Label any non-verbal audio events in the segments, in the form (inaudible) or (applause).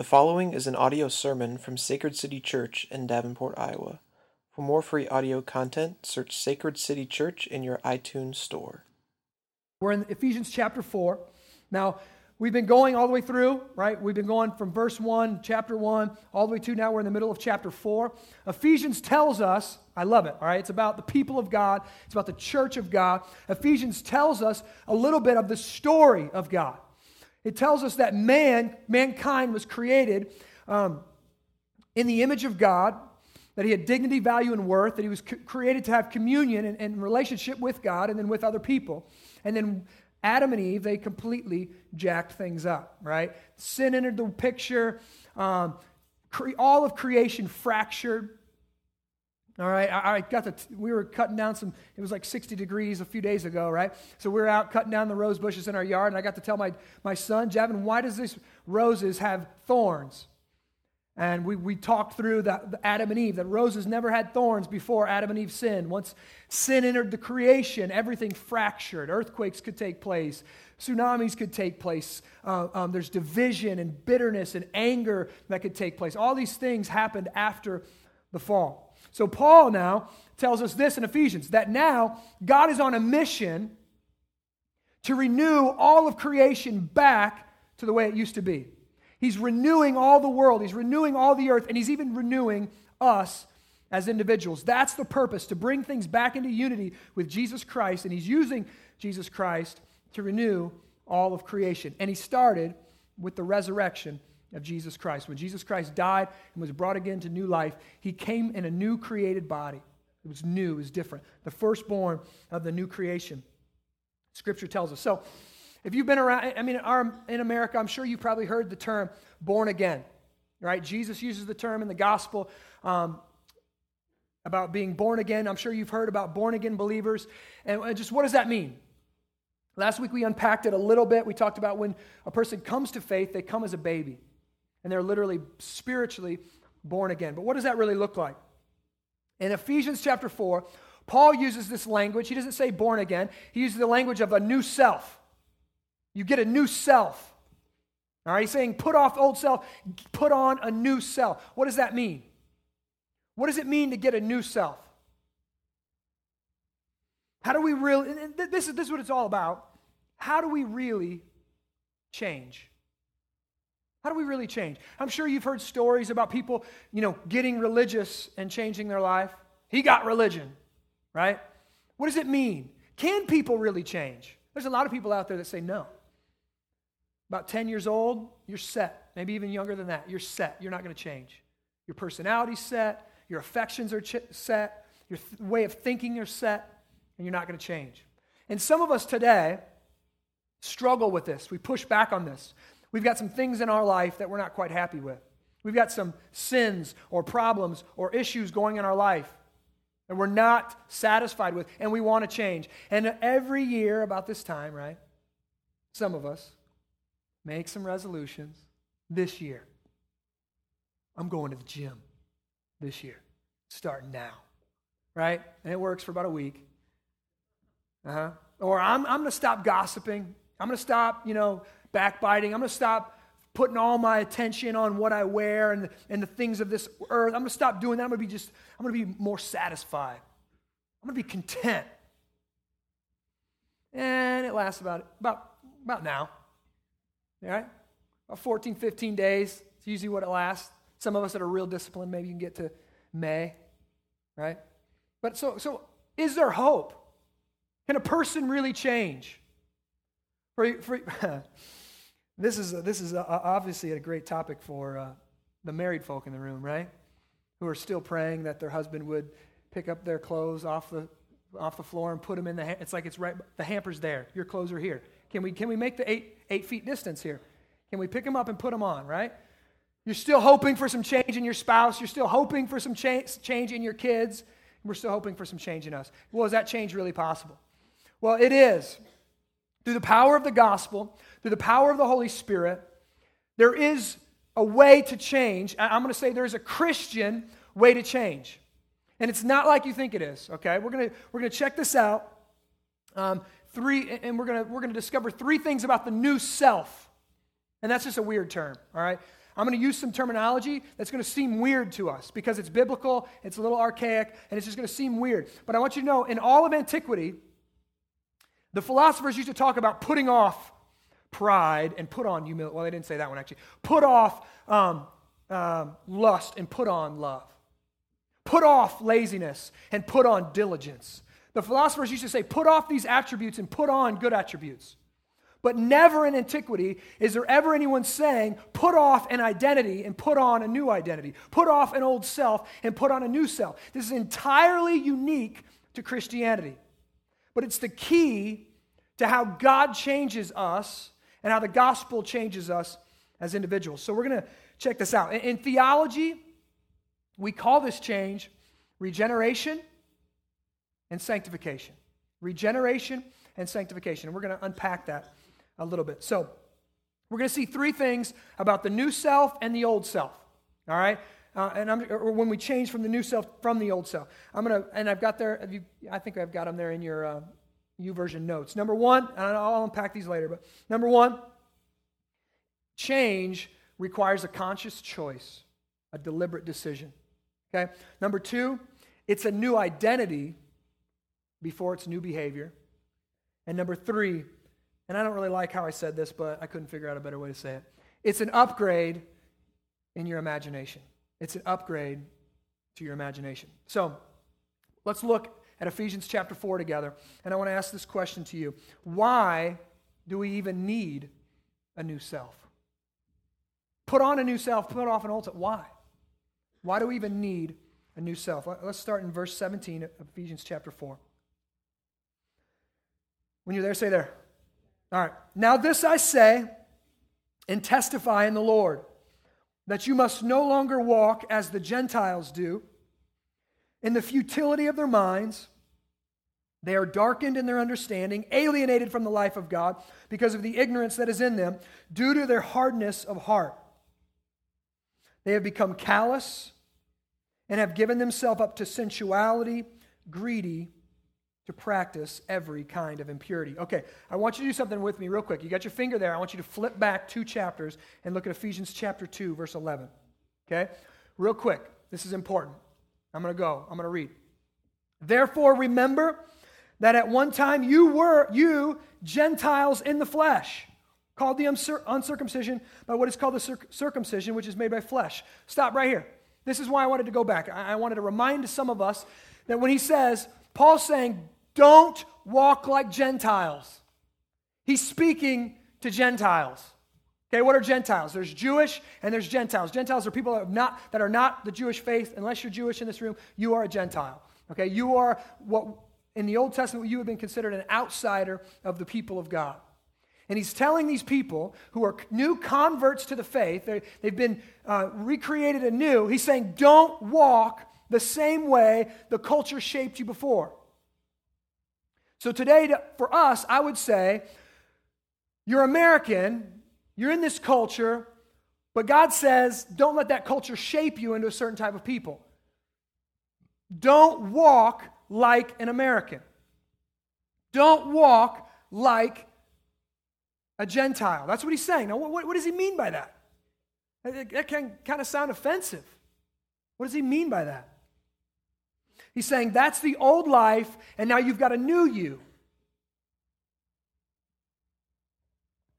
The following is an audio sermon from Sacred City Church in Davenport, Iowa. For more free audio content, search Sacred City Church in your iTunes store. We're in Ephesians chapter 4. Now, we've been going all the way through, right? We've been going from verse 1, chapter 1, all the way to now we're in the middle of chapter 4. Ephesians tells us, I love it, all right? It's about the people of God, it's about the church of God. Ephesians tells us a little bit of the story of God. It tells us that man, mankind was created um, in the image of God, that he had dignity, value, and worth, that he was created to have communion and, and relationship with God and then with other people. And then Adam and Eve, they completely jacked things up, right? Sin entered the picture. Um, cre- all of creation fractured. All right, I, got the. T- we were cutting down some. It was like 60 degrees a few days ago, right? So we were out cutting down the rose bushes in our yard, and I got to tell my my son, Javin, why does these roses have thorns? And we, we talked through the Adam and Eve, that roses never had thorns before Adam and Eve sinned. Once sin entered the creation, everything fractured. Earthquakes could take place, tsunamis could take place. Uh, um, there's division and bitterness and anger that could take place. All these things happened after the fall. So, Paul now tells us this in Ephesians that now God is on a mission to renew all of creation back to the way it used to be. He's renewing all the world, He's renewing all the earth, and He's even renewing us as individuals. That's the purpose, to bring things back into unity with Jesus Christ, and He's using Jesus Christ to renew all of creation. And He started with the resurrection of Jesus Christ. When Jesus Christ died and was brought again to new life, he came in a new created body. It was new, it was different. The firstborn of the new creation. Scripture tells us. So, if you've been around, I mean, in America, I'm sure you've probably heard the term born again, right? Jesus uses the term in the gospel um, about being born again. I'm sure you've heard about born again believers. And just what does that mean? Last week we unpacked it a little bit. We talked about when a person comes to faith, they come as a baby and they're literally spiritually born again. But what does that really look like? In Ephesians chapter 4, Paul uses this language. He doesn't say born again, he uses the language of a new self. You get a new self. All right, he's saying put off old self, put on a new self. What does that mean? What does it mean to get a new self? How do we really, this is, this is what it's all about. How do we really change? How do we really change? I'm sure you've heard stories about people, you know, getting religious and changing their life. He got religion, right? What does it mean? Can people really change? There's a lot of people out there that say no. About 10 years old, you're set. Maybe even younger than that, you're set. You're not going to change. Your personality's set, your affections are ch- set, your th- way of thinking are set, and you're not going to change. And some of us today struggle with this. We push back on this. We've got some things in our life that we're not quite happy with. We've got some sins or problems or issues going in our life that we're not satisfied with and we want to change. And every year about this time, right? Some of us make some resolutions this year. I'm going to the gym this year, starting now, right? And it works for about a week. Uh huh. Or I'm, I'm going to stop gossiping. I'm going to stop, you know, backbiting. I'm going to stop putting all my attention on what I wear and, and the things of this earth. I'm going to stop doing that. I'm going to be just, I'm going to be more satisfied. I'm going to be content. And it lasts about, about, about now. All right? About 14, 15 days. It's usually what it lasts. Some of us that are real disciplined, maybe you can get to May, right? But so, so is there hope? Can a person really change? For, for (laughs) This is, this is obviously a great topic for uh, the married folk in the room, right? Who are still praying that their husband would pick up their clothes off the, off the floor and put them in the, ha- it's like it's right, the hamper's there. Your clothes are here. Can we, can we make the eight, eight feet distance here? Can we pick them up and put them on, right? You're still hoping for some change in your spouse. You're still hoping for some cha- change in your kids. We're still hoping for some change in us. Well, is that change really possible? Well, it is. Through the power of the gospel, through the power of the Holy Spirit, there is a way to change. I'm going to say there's a Christian way to change. And it's not like you think it is, okay? We're going to, we're going to check this out. Um, three, and we're going to, we're going to discover three things about the new self. And that's just a weird term, all right? I'm going to use some terminology that's going to seem weird to us because it's biblical, it's a little archaic, and it's just going to seem weird. But I want you to know in all of antiquity, the philosophers used to talk about putting off pride and put on humility. Well, they didn't say that one actually. Put off um, um, lust and put on love. Put off laziness and put on diligence. The philosophers used to say, put off these attributes and put on good attributes. But never in antiquity is there ever anyone saying, put off an identity and put on a new identity. Put off an old self and put on a new self. This is entirely unique to Christianity. But it's the key to how God changes us and how the gospel changes us as individuals. So we're going to check this out. In, in theology, we call this change regeneration and sanctification. Regeneration and sanctification. And we're going to unpack that a little bit. So, we're going to see three things about the new self and the old self. All right? Uh, and I'm, or when we change from the new self from the old self. I'm going to, and I've got there, you, I think I've got them there in your uh, YouVersion notes. Number one, and I'll unpack these later, but number one, change requires a conscious choice, a deliberate decision. Okay? Number two, it's a new identity before it's new behavior. And number three, and I don't really like how I said this, but I couldn't figure out a better way to say it. It's an upgrade in your imagination. It's an upgrade to your imagination. So let's look at Ephesians chapter 4 together. And I want to ask this question to you Why do we even need a new self? Put on a new self, put off an old self. Why? Why do we even need a new self? Let's start in verse 17 of Ephesians chapter 4. When you're there, say there. All right. Now, this I say and testify in the Lord that you must no longer walk as the Gentiles do in the futility of their minds. They are darkened in their understanding, alienated from the life of God because of the ignorance that is in them, due to their hardness of heart. They have become callous and have given themselves up to sensuality, greedy to practice every kind of impurity. Okay, I want you to do something with me real quick. You got your finger there. I want you to flip back two chapters and look at Ephesians chapter 2, verse 11. Okay? Real quick. This is important. I'm going to go. I'm going to read. Therefore, remember that at one time you were, you, Gentiles in the flesh, called the uncircumcision by what is called the circumcision, which is made by flesh. Stop right here. This is why I wanted to go back. I wanted to remind some of us that when he says, Paul's saying, don't walk like Gentiles. He's speaking to Gentiles. Okay, what are Gentiles? There's Jewish and there's Gentiles. Gentiles are people that, have not, that are not the Jewish faith. Unless you're Jewish in this room, you are a Gentile. Okay, you are what in the Old Testament you have been considered an outsider of the people of God. And he's telling these people who are new converts to the faith, they've been uh, recreated anew, he's saying, don't walk the same way the culture shaped you before. So today, for us, I would say, you're American, you're in this culture, but God says, don't let that culture shape you into a certain type of people. Don't walk like an American. Don't walk like a Gentile. That's what he's saying. Now, what, what does he mean by that? That can kind of sound offensive. What does he mean by that? He's saying that's the old life, and now you've got a new you.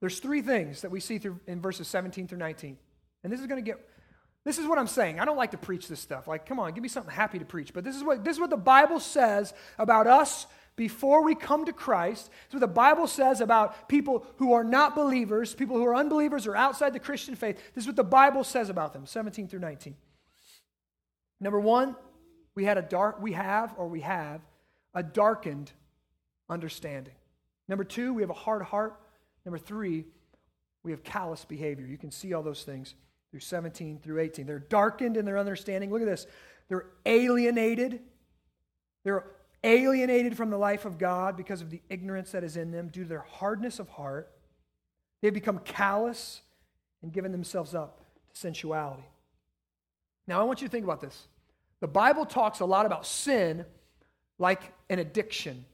There's three things that we see through in verses 17 through 19. And this is going to get this is what I'm saying. I don't like to preach this stuff. Like, come on, give me something happy to preach. But this is what this is what the Bible says about us before we come to Christ. It's what the Bible says about people who are not believers, people who are unbelievers or outside the Christian faith. This is what the Bible says about them, 17 through 19. Number one, we had a dark, we have or we have a darkened understanding. Number two, we have a hard heart. Number three, we have callous behavior. You can see all those things through 17 through 18. They're darkened in their understanding. Look at this. They're alienated. They're alienated from the life of God because of the ignorance that is in them due to their hardness of heart. They've become callous and given themselves up to sensuality. Now, I want you to think about this. The Bible talks a lot about sin like an addiction.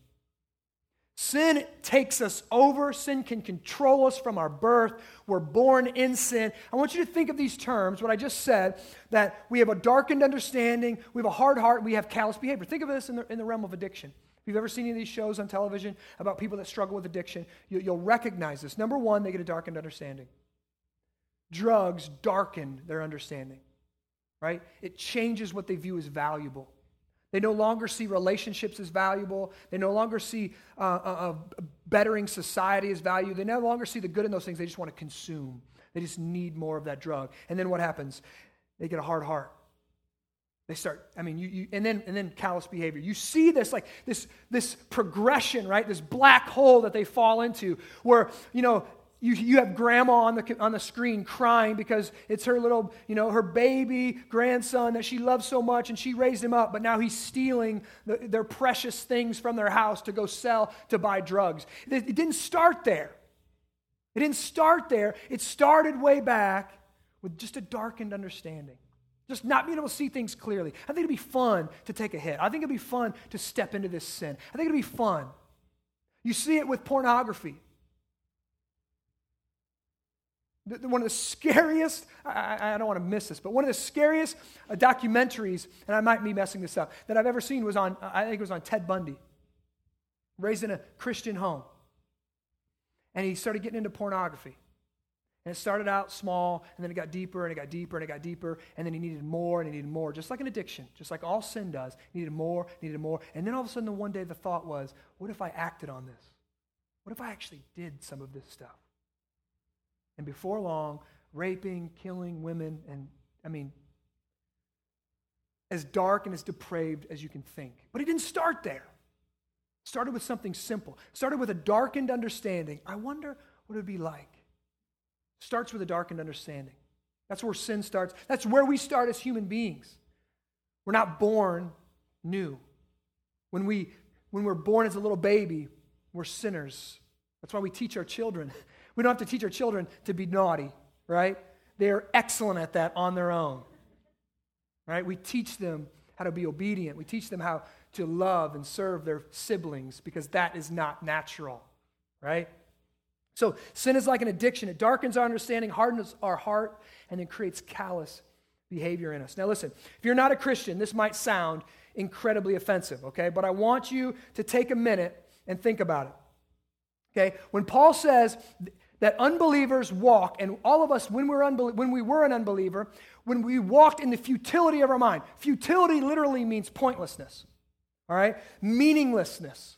Sin takes us over. Sin can control us from our birth. We're born in sin. I want you to think of these terms, what I just said, that we have a darkened understanding, we have a hard heart, we have callous behavior. Think of this in the, in the realm of addiction. If you've ever seen any of these shows on television about people that struggle with addiction, you, you'll recognize this. Number one, they get a darkened understanding. Drugs darken their understanding, right? It changes what they view as valuable. They no longer see relationships as valuable. They no longer see uh, uh, bettering society as value. They no longer see the good in those things. They just want to consume. They just need more of that drug. And then what happens? They get a hard heart. They start, I mean, you, you, and then and then callous behavior. You see this like this this progression, right? This black hole that they fall into, where you know you, you have grandma on the, on the screen crying because it's her little, you know, her baby grandson that she loves so much and she raised him up, but now he's stealing the, their precious things from their house to go sell to buy drugs. It, it didn't start there. It didn't start there. It started way back with just a darkened understanding. Just not being able to see things clearly. I think it'd be fun to take a hit. I think it'd be fun to step into this sin. I think it'd be fun. You see it with pornography. One of the scariest, I, I, don't want to miss this, but one of the scariest uh, documentaries, and I might be messing this up, that I've ever seen was on, I think it was on Ted Bundy, raised in a Christian home. And he started getting into pornography. And it started out small, and then it got deeper, and it got deeper, and it got deeper, and then he needed more, and he needed more, just like an addiction, just like all sin does. He needed more, needed more. And then all of a sudden, the one day, the thought was, what if I acted on this? What if I actually did some of this stuff? And before long, raping, killing women, and I mean, as dark and as depraved as you can think. But he didn't start there. Started with something simple. Started with a darkened understanding. I wonder what it would be like. Starts with a darkened understanding. That's where sin starts. That's where we start as human beings. We're not born new. When, we, when we're born as a little baby, we're sinners. That's why we teach our children we don't have to teach our children to be naughty, right? They're excellent at that on their own, right? We teach them how to be obedient. We teach them how to love and serve their siblings because that is not natural, right? So sin is like an addiction. It darkens our understanding, hardens our heart, and then creates callous behavior in us. Now, listen, if you're not a Christian, this might sound incredibly offensive, okay? But I want you to take a minute and think about it. Okay? When Paul says that unbelievers walk, and all of us, when, we're unbel- when we were an unbeliever, when we walked in the futility of our mind, futility literally means pointlessness, all right? Meaninglessness.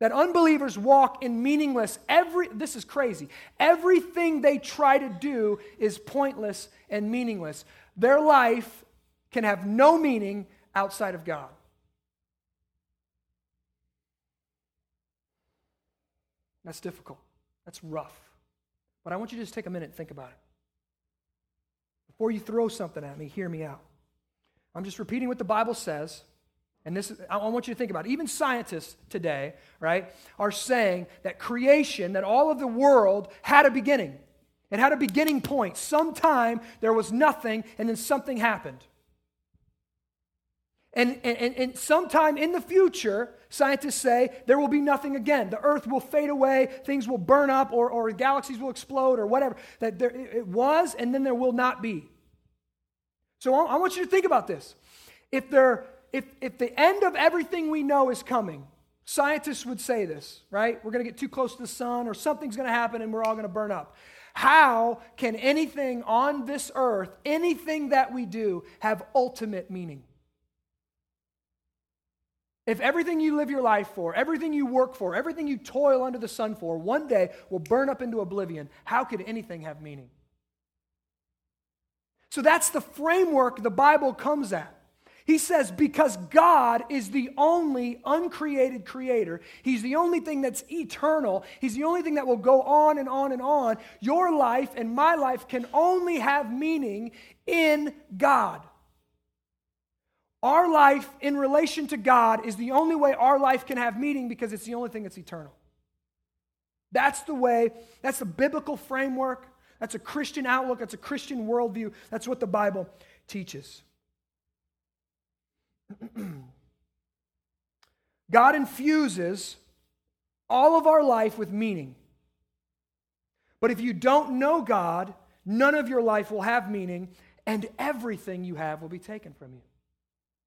That unbelievers walk in meaningless, every, this is crazy. Everything they try to do is pointless and meaningless. Their life can have no meaning outside of God. That's difficult. That's rough. But I want you to just take a minute and think about it. Before you throw something at me, hear me out. I'm just repeating what the Bible says. And this, I want you to think about it. Even scientists today, right, are saying that creation, that all of the world had a beginning. It had a beginning point. Sometime there was nothing, and then something happened. And, and, and sometime in the future, scientists say there will be nothing again. The earth will fade away, things will burn up, or, or galaxies will explode, or whatever. That there, it was, and then there will not be. So I, want you to think about this. If, there, if, if the end of everything we know is coming, scientists would say this, right? We're going to get too close to the sun, or something's going to happen, and we're all going to burn up. How can anything on this earth, anything that we do, have ultimate meaning? If everything you live your life for, everything you work for, everything you toil under the sun for, one day will burn up into oblivion, how could anything have meaning? So that's the framework the Bible comes at. He says, because God is the only uncreated creator, He's the only thing that's eternal, He's the only thing that will go on and on and on. Your life and my life can only have meaning in God. Our life in relation to God is the only way our life can have meaning because it's the only thing that's eternal. That's the way, that's the biblical framework. That's a Christian outlook. That's a Christian worldview. That's what the Bible teaches. (clears throat) God infuses all of our life with meaning. But if you don't know God, none of your life will have meaning, and everything you have will be taken from you.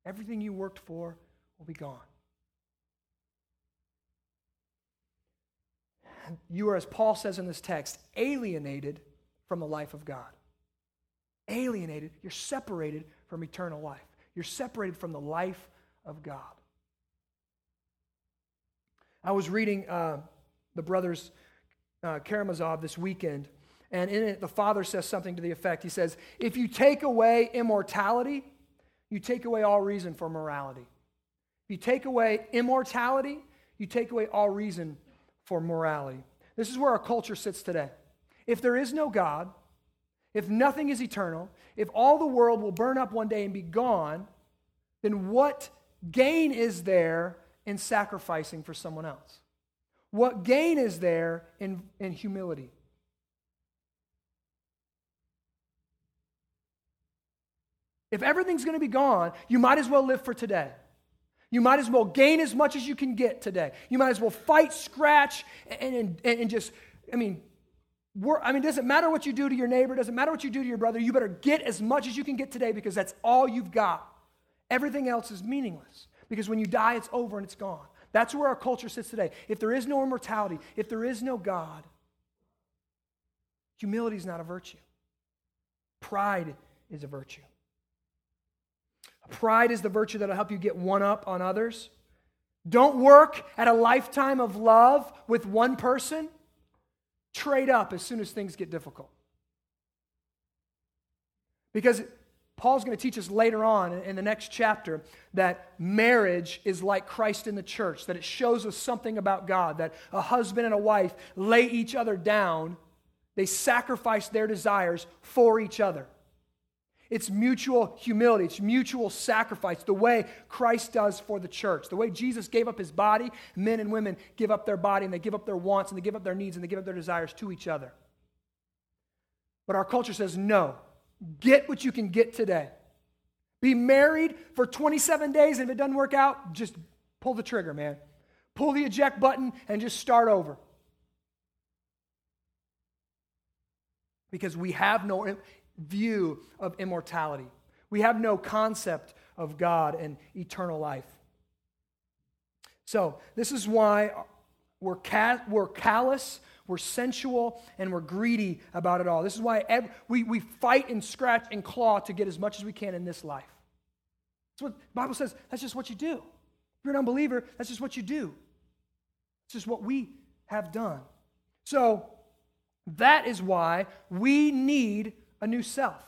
Everything you worked for will be gone. You are, as Paul says in this text, alienated from the life of God. Alienated, you're separated from eternal life. You're separated from the life of God. I was reading uh, the brothers uh, Karamazov this weekend, and in it, the father says something to the effect he says, If you take away immortality, you take away all reason for morality. You take away immortality, you take away all reason for morality. This is where our culture sits today. If there is no God, if nothing is eternal, if all the world will burn up one day and be gone, then what gain is there in sacrificing for someone else? What gain is there in, in humility? If everything's going to be gone, you might as well live for today. You might as well gain as much as you can get today. You might as well fight, scratch, and, and, and just, I mean, I mean, it doesn't matter what you do to your neighbor, doesn't matter what you do to your brother. You better get as much as you can get today because that's all you've got. Everything else is meaningless because when you die, it's over and it's gone. That's where our culture sits today. If there is no immortality, if there is no God, humility is not a virtue. Pride is a virtue. Pride is the virtue that'll help you get one up on others. Don't work at a lifetime of love with one person. Trade up as soon as things get difficult. Because Paul's going to teach us later on in the next chapter that marriage is like Christ in the church, that it shows us something about God, that a husband and a wife lay each other down, they sacrifice their desires for each other. It's mutual humility, it's mutual sacrifice, the way Christ does for the church. The way Jesus gave up his body, men and women give up their body and they give up their wants and they give up their needs and they give up their desires to each other. But our culture says no. Get what you can get today. Be married for 27 days, and if it doesn't work out, just pull the trigger, man. Pull the eject button and just start over. Because we have no view of immortality. We have no concept of God and eternal life. So, this is why we're, ca- we're callous, we're sensual, and we're greedy about it all. This is why every, we, we fight and scratch and claw to get as much as we can in this life. That's what the Bible says. That's just what you do. If you're an unbeliever, that's just what you do. It's just what we have done. So, that is why we need a new self.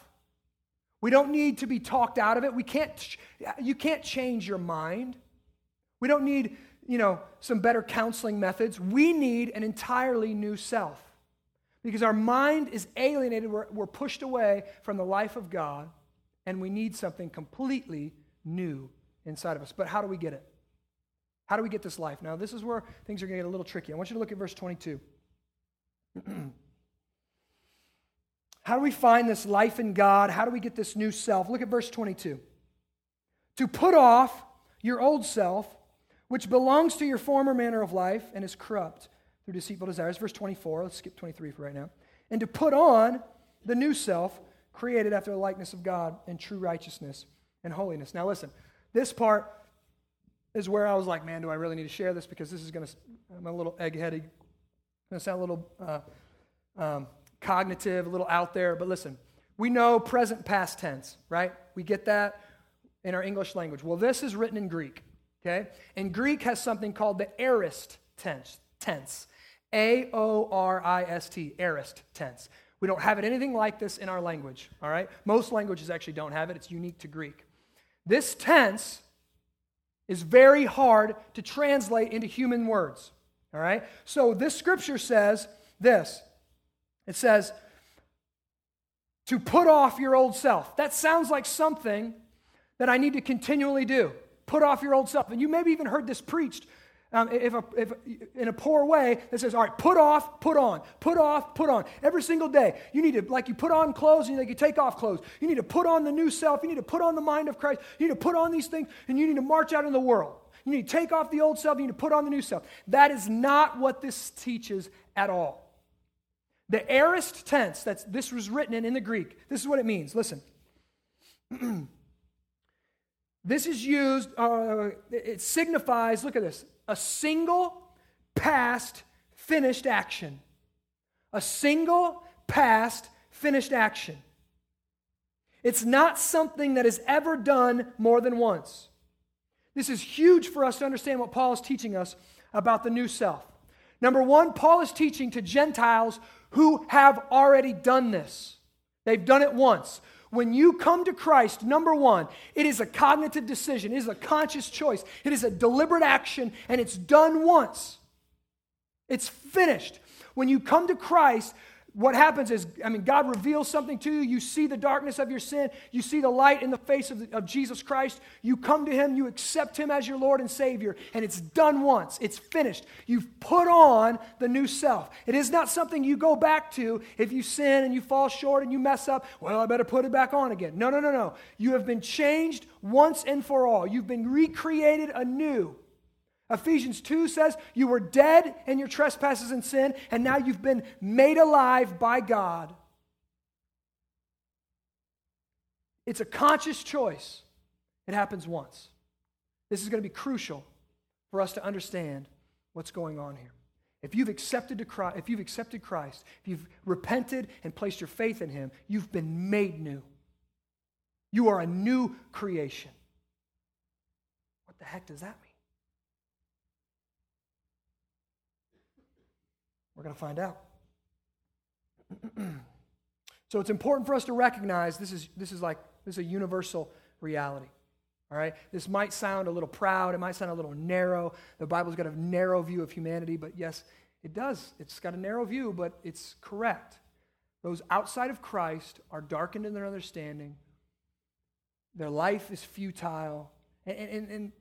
We don't need to be talked out of it. We can't, you can't change your mind. We don't need, you know, some better counseling methods. We need an entirely new self because our mind is alienated. We're, we're pushed away from the life of God, and we need something completely new inside of us. But how do we get it? How do we get this life? Now, this is where things are going to get a little tricky. I want you to look at verse 22. (clears throat) How do we find this life in God? How do we get this new self? Look at verse 22. To put off your old self, which belongs to your former manner of life and is corrupt through deceitful desires. Verse 24. Let's skip 23 for right now. And to put on the new self, created after the likeness of God in true righteousness and holiness. Now, listen, this part is where I was like, man, do I really need to share this? Because this is going to, I'm a little egg-headed, going to sound a little uh, um, cognitive, a little out there, but listen, we know present past tense, right? We get that in our English language. Well, this is written in Greek, okay? And Greek has something called the aorist tense, tense. A O R I S T, aorist tense. We don't have it anything like this in our language, all right? Most languages actually don't have it, it's unique to Greek. This tense is very hard to translate into human words, all right? So this scripture says this it says, to put off your old self. That sounds like something that I need to continually do. Put off your old self. And you maybe even heard this preached Um, if, a, if in a poor way that says, all right, put off, put on, put off, put on. Every single day, you need to, like you put on clothes and like you take off clothes. You need to put on the new self. You need to put on the mind of Christ. You need to put on these things and you need to march out in the world. You need to take off the old self. You need to put on the new self. That is not what this teaches at all. The aorist tense, that's, this was written in in the Greek, this is what it means. Listen. (clears throat) this is used, uh, it signifies, look at this, a single past finished action. A single past finished action. It's not something that is ever done more than once. This is huge for us to understand what Paul is teaching us about the new self. Number one, Paul is teaching to Gentiles who have already done this. They've done it once. When you come to Christ, number one, it is a cognitive decision, it is a conscious choice, it is a deliberate action, and it's done once. It's finished. When you come to Christ, what happens is, I mean, God reveals something to you. You see the darkness of your sin. You see the light in the face of, of Jesus Christ. You come to Him. You accept Him as your Lord and Savior. And it's done once. It's finished. You've put on the new self. It is not something you go back to if you sin and you fall short and you mess up. Well, I better put it back on again. No, no, no, no. You have been changed once and for all. You've been recreated anew. Ephesians 2 says, You were dead in your trespasses and sin, and now you've been made alive by God. It's a conscious choice. It happens once. This is going to be crucial for us to understand what's going on here. If you've accepted Christ, if you've accepted Christ, if you've repented and placed your faith in him, you've been made new. You are a new creation. What the heck does that mean? We're going to find out. (clears throat) so it's important for us to recognize this is, this is like this is a universal reality. All right? This might sound a little proud, it might sound a little narrow. The Bible's got a narrow view of humanity, but yes, it does. It's got a narrow view, but it's correct. Those outside of Christ are darkened in their understanding. Their life is futile. And, and, and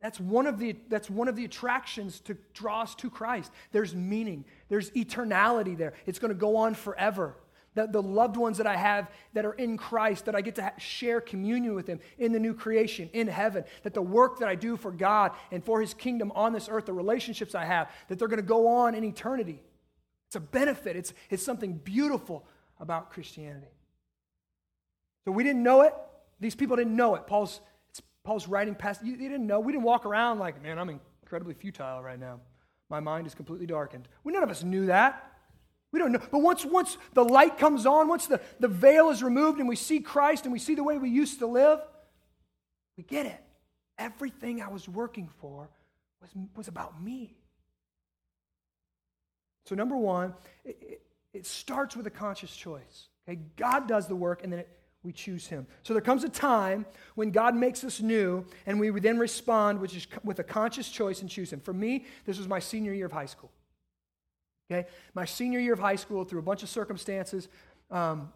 that's one, of the, that's one of the attractions to draw us to Christ. There's meaning, there's eternality there. It's going to go on forever. The, the loved ones that I have that are in Christ, that I get to ha- share communion with them in the new creation, in heaven, that the work that I do for God and for His kingdom on this earth, the relationships I have, that they're going to go on in eternity. It's a benefit, it's, it's something beautiful about Christianity. So we didn't know it. These people didn't know it. Paul's Paul's writing past, you, you didn't know. We didn't walk around like, man, I'm incredibly futile right now. My mind is completely darkened. We none of us knew that. We don't know. But once, once the light comes on, once the, the veil is removed and we see Christ and we see the way we used to live, we get it. Everything I was working for was, was about me. So, number one, it, it, it starts with a conscious choice. Okay? God does the work and then it we choose him. So there comes a time when God makes us new, and we then respond which is with a conscious choice and choose him. For me, this was my senior year of high school. Okay? My senior year of high school, through a bunch of circumstances, um,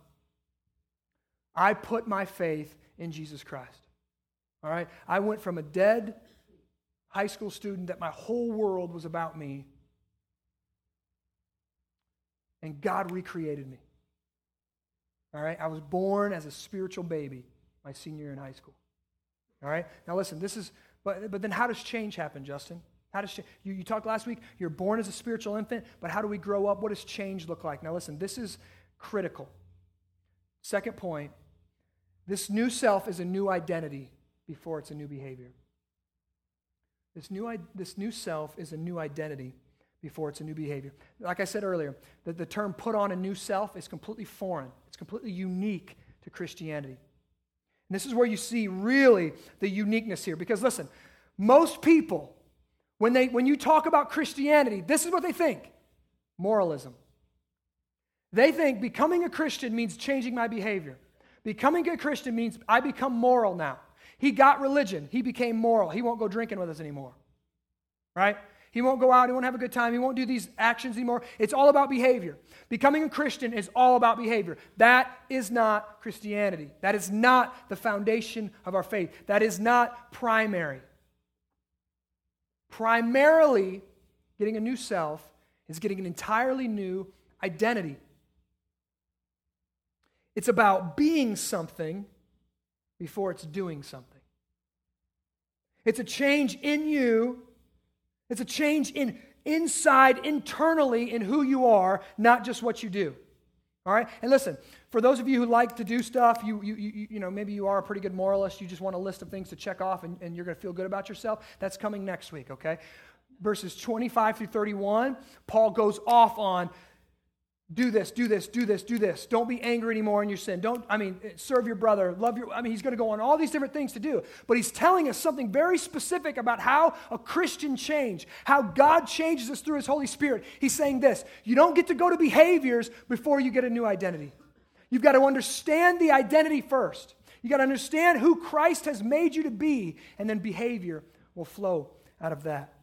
I put my faith in Jesus Christ. All right? I went from a dead high school student that my whole world was about me, and God recreated me. All right? I was born as a spiritual baby my senior year in high school. All right? Now listen, this is, but, but then how does change happen, Justin? How does change, you, you talked last week, you're born as a spiritual infant, but how do we grow up? What does change look like? Now listen, this is critical. Second point this new self is a new identity before it's a new behavior. This new, this new self is a new identity before it's a new behavior. Like I said earlier, the, the term put on a new self is completely foreign, completely unique to Christianity. And this is where you see really the uniqueness here. Because listen, most people, when, they, when you talk about Christianity, this is what they think moralism. They think becoming a Christian means changing my behavior. Becoming a Christian means I become moral now. He got religion, he became moral. He won't go drinking with us anymore. Right? He won't go out. He won't have a good time. He won't do these actions anymore. It's all about behavior. Becoming a Christian is all about behavior. That is not Christianity. That is not the foundation of our faith. That is not primary. Primarily, getting a new self is getting an entirely new identity. It's about being something before it's doing something. It's a change in you. It's a change in inside, internally, in who you are, not just what you do. All right? And listen, for those of you who like to do stuff, you, you, you, you know, maybe you are a pretty good moralist, you just want a list of things to check off and, and you're going to feel good about yourself. That's coming next week, okay? Verses 25 through 31, Paul goes off on do this, do this, do this, do this. Don't be angry anymore in your sin. Don't, I mean, serve your brother, love your, I mean, he's going to go on all these different things to do. But he's telling us something very specific about how a Christian change, how God changes us through his Holy Spirit. He's saying this you don't get to go to behaviors before you get a new identity. You've got to understand the identity first. You've got to understand who Christ has made you to be, and then behavior will flow out of that.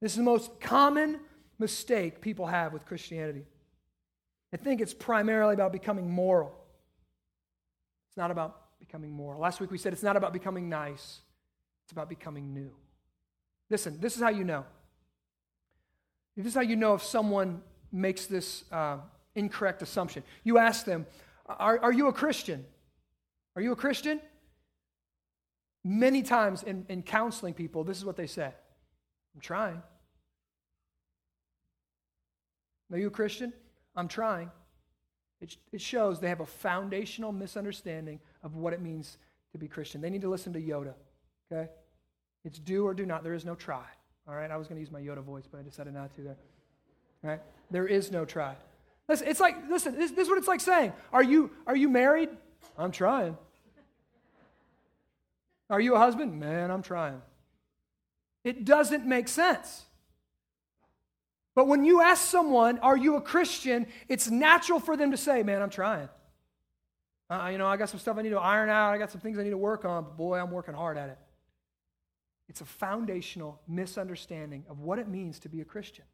This is the most common mistake people have with Christianity. I think it's primarily about becoming moral. It's not about becoming moral. Last week we said it's not about becoming nice, it's about becoming new. Listen, this is how you know. This is how you know if someone makes this uh, incorrect assumption. You ask them, are, are you a Christian? Are you a Christian? Many times in, in counseling people, this is what they say I'm trying. Are you a Christian? I'm trying. It, it shows they have a foundational misunderstanding of what it means to be Christian. They need to listen to Yoda, okay? It's do or do not. There is no try. All right? I was going to use my Yoda voice, but I decided not to there. All right? There is no try. Listen, it's like, listen, this, this is what it's like saying, are you, are you married? I'm trying. Are you a husband? Man, I'm trying. It doesn't make sense. But when you ask someone, Are you a Christian? it's natural for them to say, Man, I'm trying. Uh, you know, I got some stuff I need to iron out. I got some things I need to work on, but boy, I'm working hard at it. It's a foundational misunderstanding of what it means to be a Christian.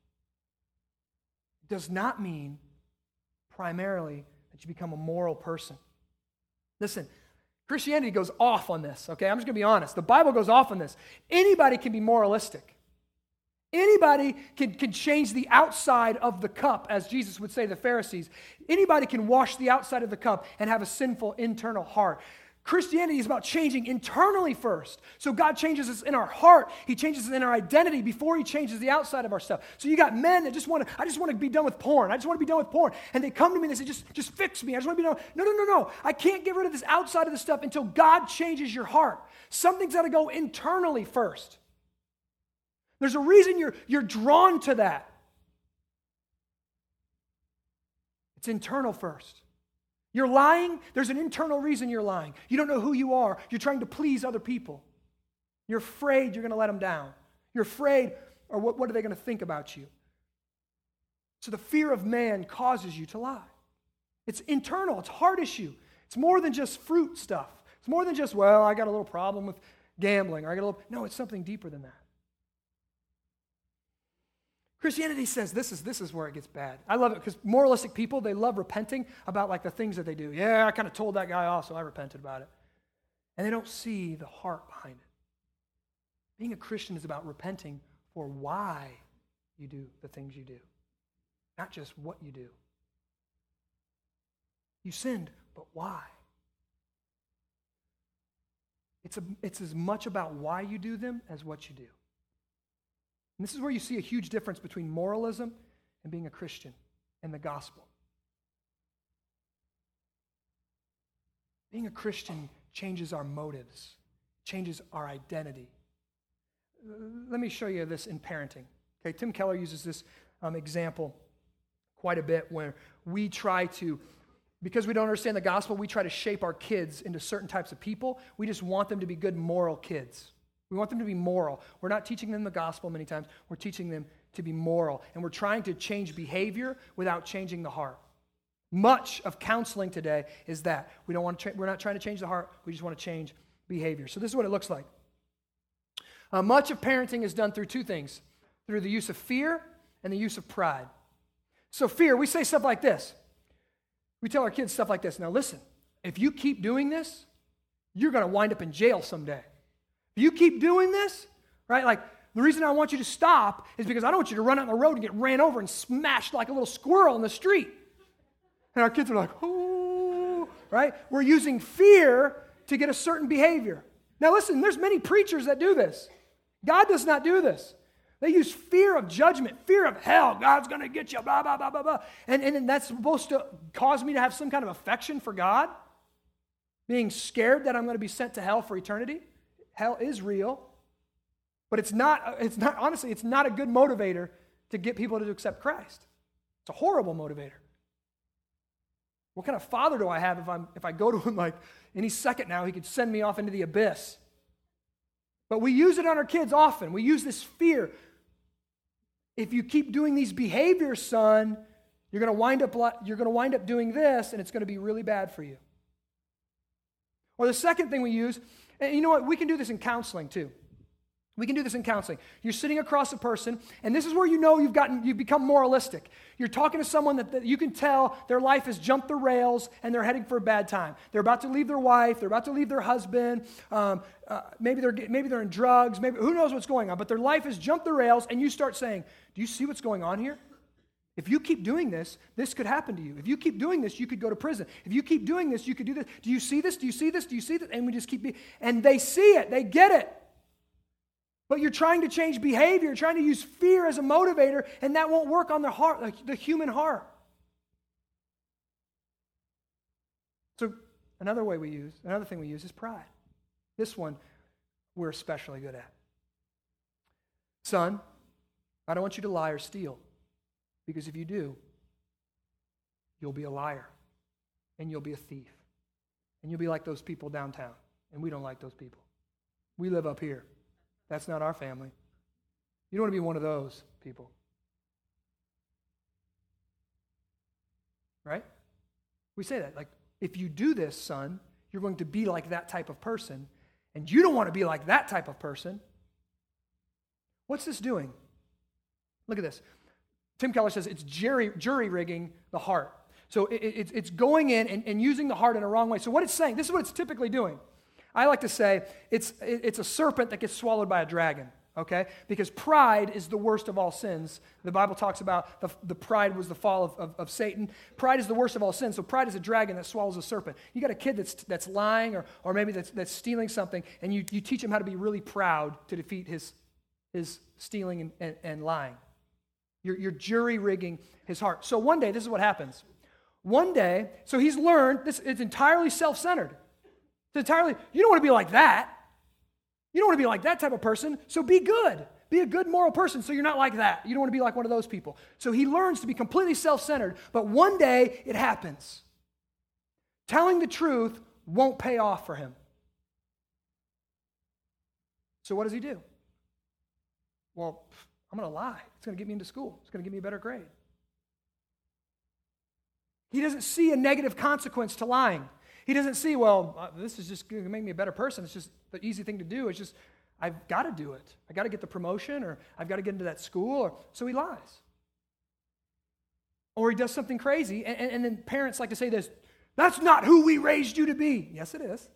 It does not mean primarily that you become a moral person. Listen, Christianity goes off on this, okay? I'm just going to be honest. The Bible goes off on this. Anybody can be moralistic. Anybody can, can change the outside of the cup, as Jesus would say the Pharisees. Anybody can wash the outside of the cup and have a sinful internal heart. Christianity is about changing internally first. So God changes us in our heart. He changes us in our identity before He changes the outside of our stuff. So you got men that just want to, I just want to be done with porn. I just want to be done with porn. And they come to me and they say, just, just fix me. I just want to be done. No, no, no, no. I can't get rid of this outside of the stuff until God changes your heart. Something's got to go internally first. There's a reason you're, you're drawn to that. It's internal first. You're lying, there's an internal reason you're lying. You don't know who you are. You're trying to please other people. You're afraid you're going to let them down. You're afraid, or what, what are they going to think about you? So the fear of man causes you to lie. It's internal, it's heart issue. It's more than just fruit stuff. It's more than just, well, I got a little problem with gambling, or I got a little. No, it's something deeper than that. Christianity says this is, this is where it gets bad. I love it because moralistic people, they love repenting about like the things that they do. Yeah, I kind of told that guy off, so I repented about it. And they don't see the heart behind it. Being a Christian is about repenting for why you do the things you do, not just what you do. You sinned, but why? It's, a, it's as much about why you do them as what you do. This is where you see a huge difference between moralism and being a Christian and the gospel. Being a Christian changes our motives, changes our identity. Let me show you this in parenting. Okay, Tim Keller uses this um, example quite a bit where we try to, because we don't understand the gospel, we try to shape our kids into certain types of people. We just want them to be good moral kids. We want them to be moral. We're not teaching them the gospel many times, we're teaching them to be moral. And we're trying to change behavior without changing the heart. Much of counseling today is that. We don't want to tra- we're not trying to change the heart, we just want to change behavior. So this is what it looks like. Uh, much of parenting is done through two things through the use of fear and the use of pride. So, fear, we say stuff like this. We tell our kids stuff like this. Now, listen, if you keep doing this, you're going to wind up in jail someday. You keep doing this, right? Like, The reason I want you to stop is because I don't want you to run out on the road and get ran over and smashed like a little squirrel in the street. And our kids are like, oh, right? We're using fear to get a certain behavior. Now, listen, there's many preachers that do this. God does not do this. They use fear of judgment, fear of hell. God's going to get you, blah, blah, blah, blah, blah. And, and that's supposed to cause me to have some kind of affection for God, being scared that I'm going to be sent to hell for eternity. Hell is real. But it's not, it's not, honestly, it's not a good motivator to get people to accept Christ. It's a horrible motivator. What kind of father do I have if, I'm, if I go to him like any second now, he could send me off into the abyss? But we use it on our kids often. We use this fear. If you keep doing these behaviors, son, you're going to wind up you're going to wind up doing this and it's going to be really bad for you. Or the second thing we use, and you know what, we can do this in counseling too. We can do this in counseling. You're sitting across a person, and this is where you know you've gotten you've become moralistic. You're talking to someone that, that, you can tell their life has jumped the rails and they're heading for a bad time. They're about to leave their wife, they're about to leave their husband. Um, uh, maybe they're maybe they're in drugs. Maybe who knows what's going on? But their life has jumped the rails, and you start saying, "Do you see what's going on here? If you keep doing this, this could happen to you. If you keep doing this, you could go to prison. If you keep doing this, you could do this. Do you see this? Do you see this? Do you see this? And we just keep be- and they see it. They get it. But you're trying to change behavior, trying to use fear as a motivator, and that won't work on the heart, the, the human heart. So another way we use, another thing we use is pride. This one we're especially good at. Son, I don't want you to lie or steal. Because if you do, you'll be a liar and you'll be a thief. And you'll be like those people downtown. And we don't like those people. We live up here. That's not our family. You don't want to be one of those people. Right? We say that. Like, if you do this, son, you're going to be like that type of person. And you don't want to be like that type of person. What's this doing? Look at this. Tim Keller says it's jury, jury rigging the heart. So it, it, it's going in and, and using the heart in a wrong way. So, what it's saying, this is what it's typically doing. I like to say it's, it's a serpent that gets swallowed by a dragon, okay? Because pride is the worst of all sins. The Bible talks about the, the pride was the fall of, of, of, Satan. Pride is the worst of all sins. So pride is a dragon that swallows a serpent. You got a kid that's, that's lying or, or maybe that's, that's stealing something, and you, you teach him how to be really proud to defeat his, his stealing and, and, and lying. You're, you're jury rigging his heart. So one day, this is what happens. One day, so he's learned this, it's entirely self centered. It's entirely, you don't want to be like that. You don't want to be like that type of person, so be good. Be a good moral person so you're not like that. You don't want to be like one of those people. So he learns to be completely self centered, but one day it happens. Telling the truth won't pay off for him. So what does he do? Well, I'm going to lie. It's going to get me into school, it's going to give me a better grade. He doesn't see a negative consequence to lying. He doesn't see, well, uh, this is just going to make me a better person. It's just the easy thing to do. It's just, I've got to do it. I've got to get the promotion or I've got to get into that school. Or, so he lies. Or he does something crazy. And, and, and then parents like to say this that's not who we raised you to be. Yes, it is.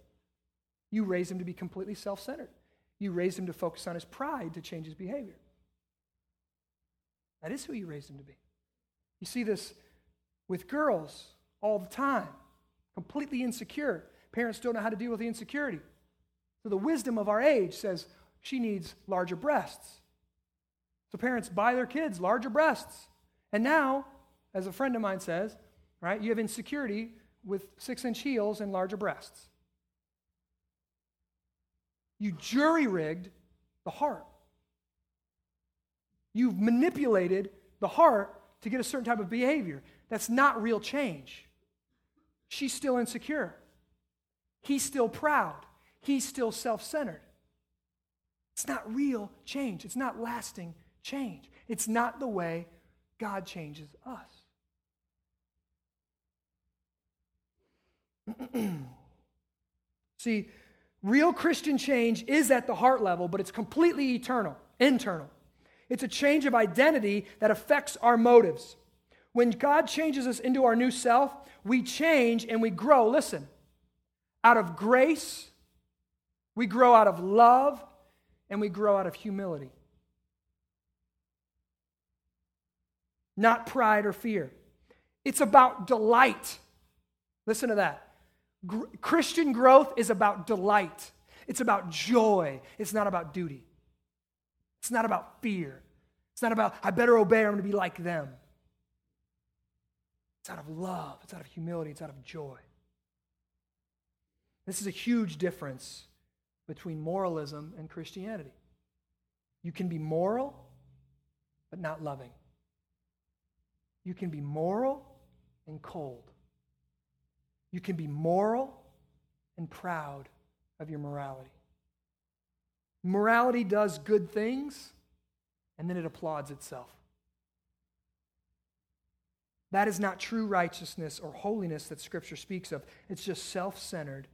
You raised him to be completely self centered. You raised him to focus on his pride to change his behavior. That is who you raised him to be. You see this with girls all the time completely insecure. Parents don't know how to deal with the insecurity. So the wisdom of our age says she needs larger breasts. So parents buy their kids larger breasts. And now, as a friend of mine says, right, you have insecurity with six inch heels and larger breasts. You jury rigged the heart. You've manipulated the heart to get a certain type of behavior. That's not real change. She's still insecure. He's still proud. He's still self centered. It's not real change. It's not lasting change. It's not the way God changes us. (clears throat) See, real Christian change is at the heart level, but it's completely eternal, internal. It's a change of identity that affects our motives. When God changes us into our new self, we change and we grow. Listen, out of grace, we grow out of love, and we grow out of humility. Not pride or fear. It's about delight. Listen to that. Christian growth is about delight, it's about joy, it's not about duty. It's not about fear. It's not about, I better obey or I'm going to be like them. It's out of love, it's out of humility, it's out of joy. This is a huge difference between moralism and Christianity. You can be moral, but not loving. You can be moral and cold. You can be moral and proud of your morality. Morality does good things, and then it applauds itself. That is not true righteousness or holiness that Scripture speaks of. It's just self centered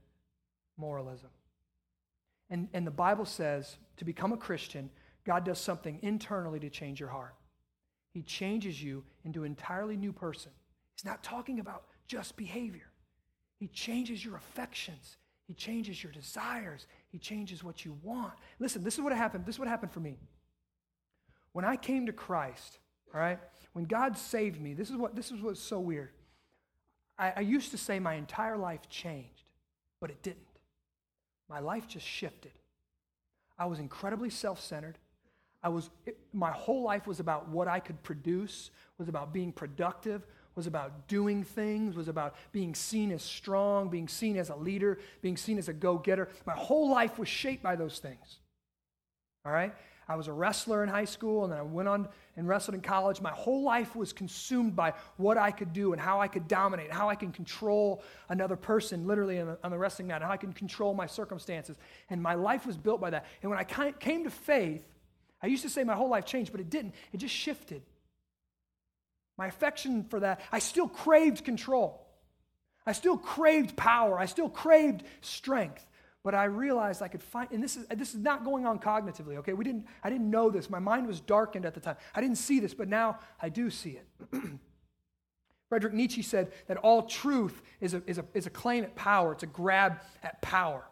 moralism. And, and the Bible says to become a Christian, God does something internally to change your heart. He changes you into an entirely new person. He's not talking about just behavior, He changes your affections, He changes your desires, He changes what you want. Listen, this is what happened. This is what happened for me. When I came to Christ, all right, when God saved me, this is what this is what's so weird. I, I used to say my entire life changed, but it didn't. My life just shifted. I was incredibly self-centered. I was it, my whole life was about what I could produce, was about being productive, was about doing things, was about being seen as strong, being seen as a leader, being seen as a go-getter. My whole life was shaped by those things. All right? I was a wrestler in high school, and then I went on and wrestled in college. My whole life was consumed by what I could do and how I could dominate, how I can control another person, literally on the, on the wrestling mat, and how I can control my circumstances. And my life was built by that. And when I came to faith, I used to say my whole life changed, but it didn't. It just shifted. My affection for that, I still craved control. I still craved power. I still craved strength. But I realized I could find, and this is, this is not going on cognitively, okay? We didn't, I didn't know this. My mind was darkened at the time. I didn't see this, but now I do see it. (clears throat) Frederick Nietzsche said that all truth is a, is, a, is a claim at power, it's a grab at power.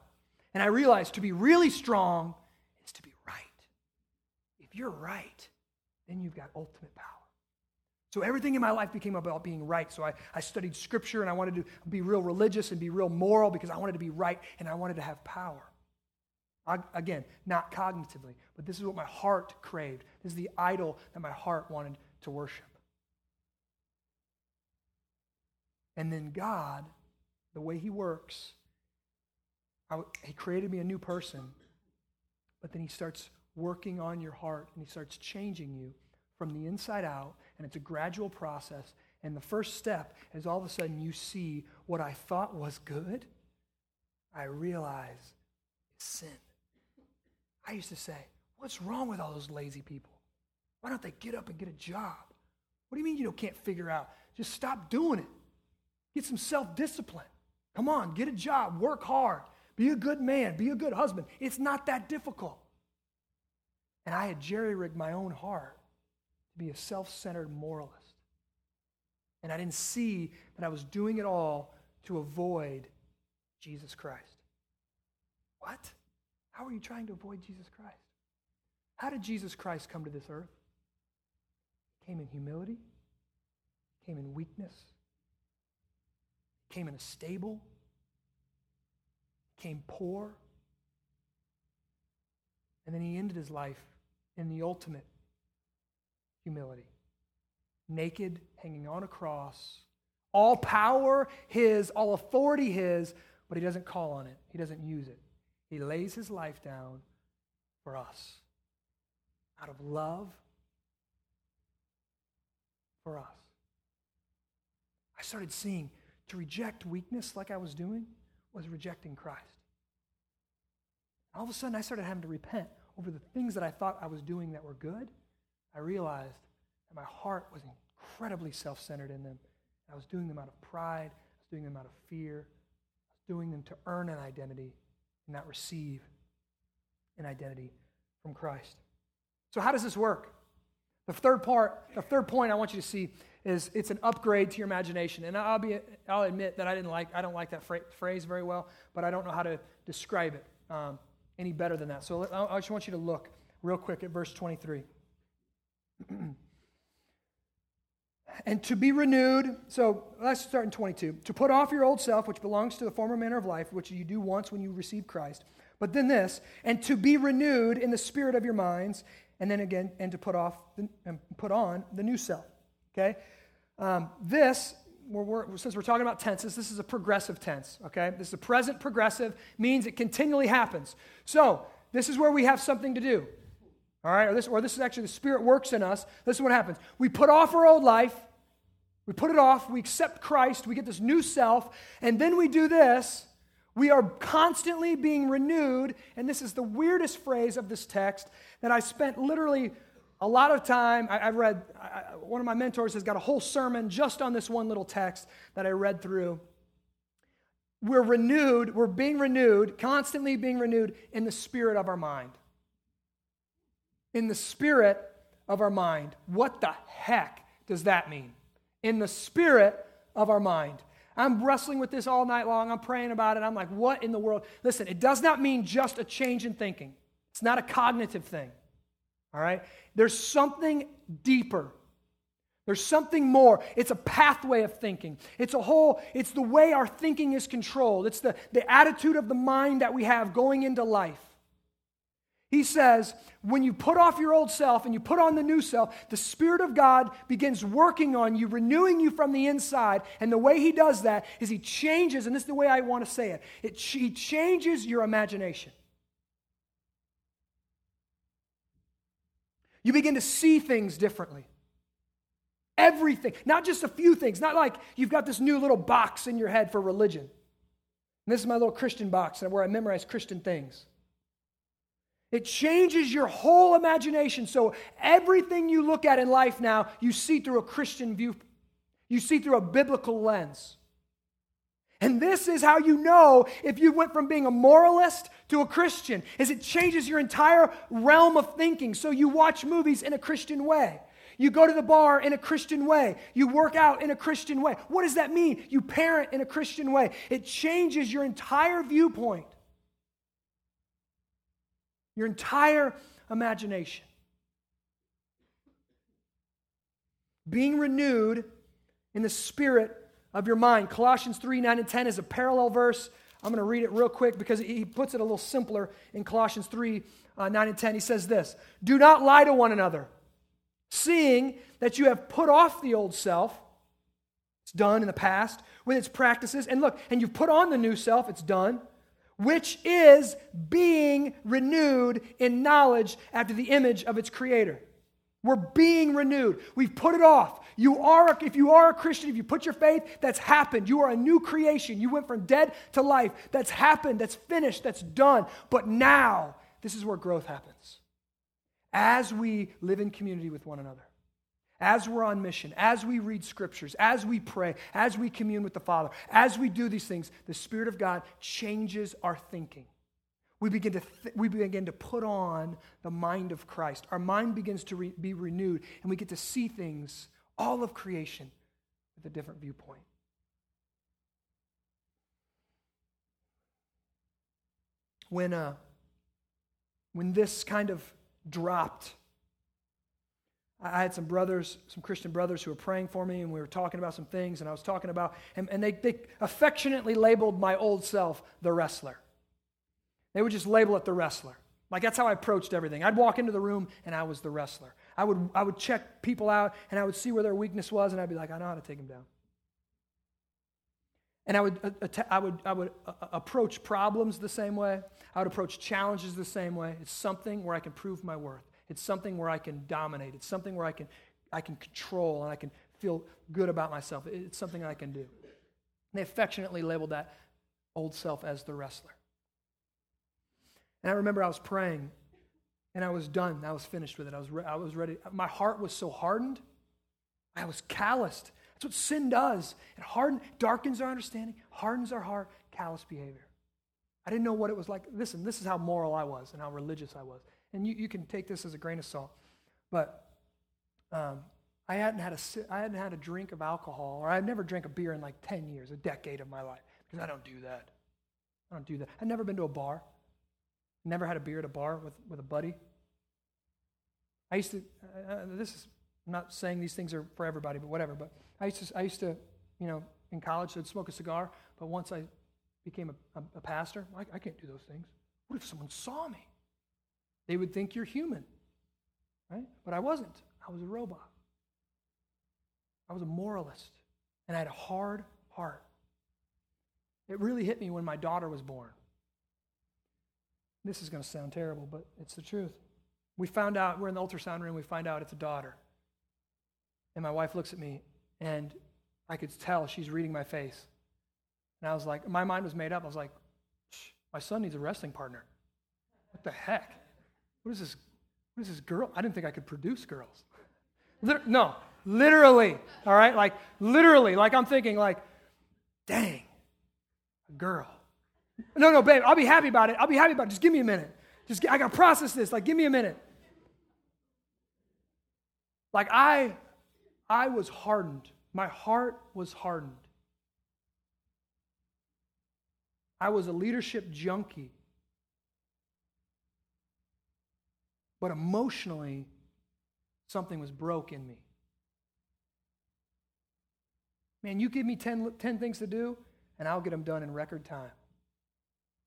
And I realized to be really strong is to be right. If you're right, then you've got ultimate power. So everything in my life became about being right. So I, I studied scripture and I wanted to be real religious and be real moral because I wanted to be right and I wanted to have power. I, again, not cognitively, but this is what my heart craved. This is the idol that my heart wanted to worship. And then God, the way He works, I, He created me a new person, but then He starts working on your heart and He starts changing you from the inside out and it's a gradual process. And the first step is all of a sudden you see what I thought was good, I realize is sin. I used to say, What's wrong with all those lazy people? Why don't they get up and get a job? What do you mean you can't figure out? Just stop doing it. Get some self discipline. Come on, get a job, work hard, be a good man, be a good husband. It's not that difficult. And I had jerry rigged my own heart to be a self centered moralist. And I didn't see that I was doing it all to avoid Jesus Christ. What? How are you trying to avoid Jesus Christ? How did Jesus Christ come to this earth? He came in humility, he came in weakness, he came in a stable, he came poor, and then he ended his life in the ultimate humility. Naked, hanging on a cross, all power his, all authority his, but he doesn't call on it, he doesn't use it. He lays his life down for us out of love for us. I started seeing to reject weakness like I was doing was rejecting Christ. All of a sudden, I started having to repent over the things that I thought I was doing that were good I realized that my heart was incredibly self centered in them. I was doing them out of pride, I was doing them out of fear, I was doing them to earn an identity and not receive an identity from Christ. So, how does this work? The third part, the third point I want you to see is it's an upgrade to your imagination. And I'll be, I'll admit that I didn't like, I don't like that phrase very well, but I don't know how to describe it um, any better than that. So I just want you to look real quick at verse 23. (clears throat) and to be renewed. So let's start in 22. To put off your old self, which belongs to the former manner of life, which you do once when you receive Christ. But then this, and to be renewed in the spirit of your minds, and then again, and to put off the, and put on the new self. Okay, um, this we're, we're, since we're talking about tenses, this is a progressive tense. Okay, this is a present progressive means it continually happens. So this is where we have something to do. All right, or this, or this is actually the Spirit works in us. This is what happens. We put off our old life, we put it off, we accept Christ, we get this new self, and then we do this. We are constantly being renewed, and this is the weirdest phrase of this text that I spent literally a lot of time. I, have read, I, one of my mentors has got a whole sermon just on this one little text that I read through. We're renewed, we're being renewed, constantly being renewed in the spirit of our mind in the spirit of our mind. What the heck does that mean? In the spirit of our mind. I'm wrestling with this all night long. I'm praying about it. I'm like, what in the world? Listen, it does not mean just a change in thinking, it's not a cognitive thing. All right? There's something deeper. There's something more. It's a pathway of thinking. It's a whole, it's the way our thinking is controlled. It's the, the attitude of the mind that we have going into life. He says, when you put off your old self and you put on the new self, the Spirit of God begins working on you, renewing you from the inside. And the way He does that is He changes, and this is the way I want to say it, it He changes your imagination. You begin to see things differently. Everything, not just a few things, not like you've got this new little box in your head for religion. And this is my little Christian box where I memorize Christian things. It changes your whole imagination. So everything you look at in life now, you see through a Christian view. You see through a biblical lens. And this is how you know if you went from being a moralist to a Christian, is it changes your entire realm of thinking. So you watch movies in a Christian way. You go to the bar in a Christian way. You work out in a Christian way. What does that mean? You parent in a Christian way. It changes your entire viewpoint your entire imagination. Being renewed in the spirit of your mind. Colossians 3 9 and 10 is a parallel verse. I'm going to read it real quick because he puts it a little simpler in Colossians 3 uh, 9 and 10. He says this Do not lie to one another, seeing that you have put off the old self. It's done in the past with its practices. And look, and you've put on the new self. It's done which is being renewed in knowledge after the image of its creator. We're being renewed. We've put it off. You are, if you are a Christian, if you put your faith, that's happened. You are a new creation. You went from dead to life. That's happened. That's finished. That's done. But now, this is where growth happens. As we live in community with one another as we're on mission, as we read scriptures, as we pray, as we commune with the Father, as we do these things, the Spirit of God changes our thinking. We begin to, th- we begin to put on the mind of Christ. Our mind begins to re- be renewed, and we get to see things, all of creation, with a different viewpoint. When, uh, when this kind of dropped I had some brothers, some Christian brothers who were praying for me, and we were talking about some things, and I was talking about, and, and they, they affectionately labeled my old self the wrestler. They would just label it the wrestler. Like that's how I approached everything. I'd walk into the room and I was the wrestler. I would, I would check people out and I would see where their weakness was, and I'd be like, I know how to take them down. And I would, uh, I would, I would uh, approach problems the same way. I would approach challenges the same way. It's something where I can prove my worth. It's something where I can dominate. It's something where I can, I can control and I can feel good about myself. It's something I can do. And they affectionately labeled that old self as the wrestler. And I remember I was praying and I was done. I was finished with it. I was, re- I was ready. My heart was so hardened. I was calloused. That's what sin does. It harden, darkens our understanding, hardens our heart, callous behavior. I didn't know what it was like. Listen, this is how moral I was and how religious I was and you, you can take this as a grain of salt, but um, I hadn't had a I hadn't had a drink of alcohol, or I'd never drank a beer in like ten years, a decade of my life, because I don't do that. I don't do that. I'd never been to a bar. Never had a beer at a bar with, with a buddy. I used to. Uh, uh this is I'm not saying these things are for everybody, but whatever. But I used to, I used to you know, in college, I'd smoke a cigar, but once I became a, a, a pastor, I, I can't do those things. What if someone saw me? They would think you're human, right? But I wasn't. I was a robot. I was a moralist, and I had a hard heart. It really hit me when my daughter was born. This is going to sound terrible, but it's the truth. We found out, we're in the ultrasound room, we find out it's a daughter. And my wife looks at me, and I could tell she's reading my face. And I was like, my mind was made up. I was like, my son needs a wrestling partner. What the heck? What is this? What is this girl? I didn't think I could produce girls. No, literally. All right, like literally. Like I'm thinking, like, dang, a girl. No, no, babe. I'll be happy about it. I'll be happy about it. Just give me a minute. Just I gotta process this. Like, give me a minute. Like I, I was hardened. My heart was hardened. I was a leadership junkie. But emotionally, something was broke in me. Man, you give me 10, 10 things to do, and I'll get them done in record time.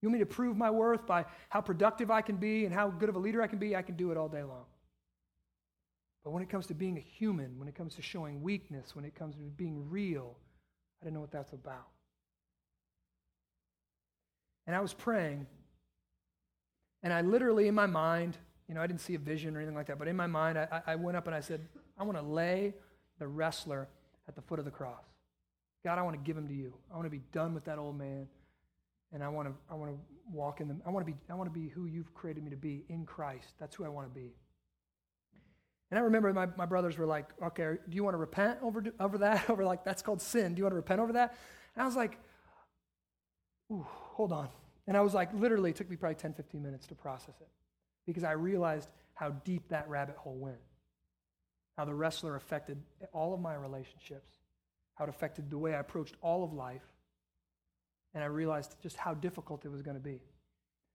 You want me to prove my worth by how productive I can be and how good of a leader I can be? I can do it all day long. But when it comes to being a human, when it comes to showing weakness, when it comes to being real, I didn't know what that's about. And I was praying, and I literally, in my mind, you know, I didn't see a vision or anything like that, but in my mind, I, I went up and I said, I want to lay the wrestler at the foot of the cross. God, I want to give him to you. I want to be done with that old man, and I want to, I want to walk in them. I want to be, I want to be who you've created me to be in Christ. That's who I want to be. And I remember my, my brothers were like, okay, do you want to repent over, over that? (laughs) over like, that's called sin. Do you want to repent over that? And I was like, ooh, hold on. And I was like, literally, it took me probably 10, 15 minutes to process it because I realized how deep that rabbit hole went. How the wrestler affected all of my relationships, how it affected the way I approached all of life. And I realized just how difficult it was going to be.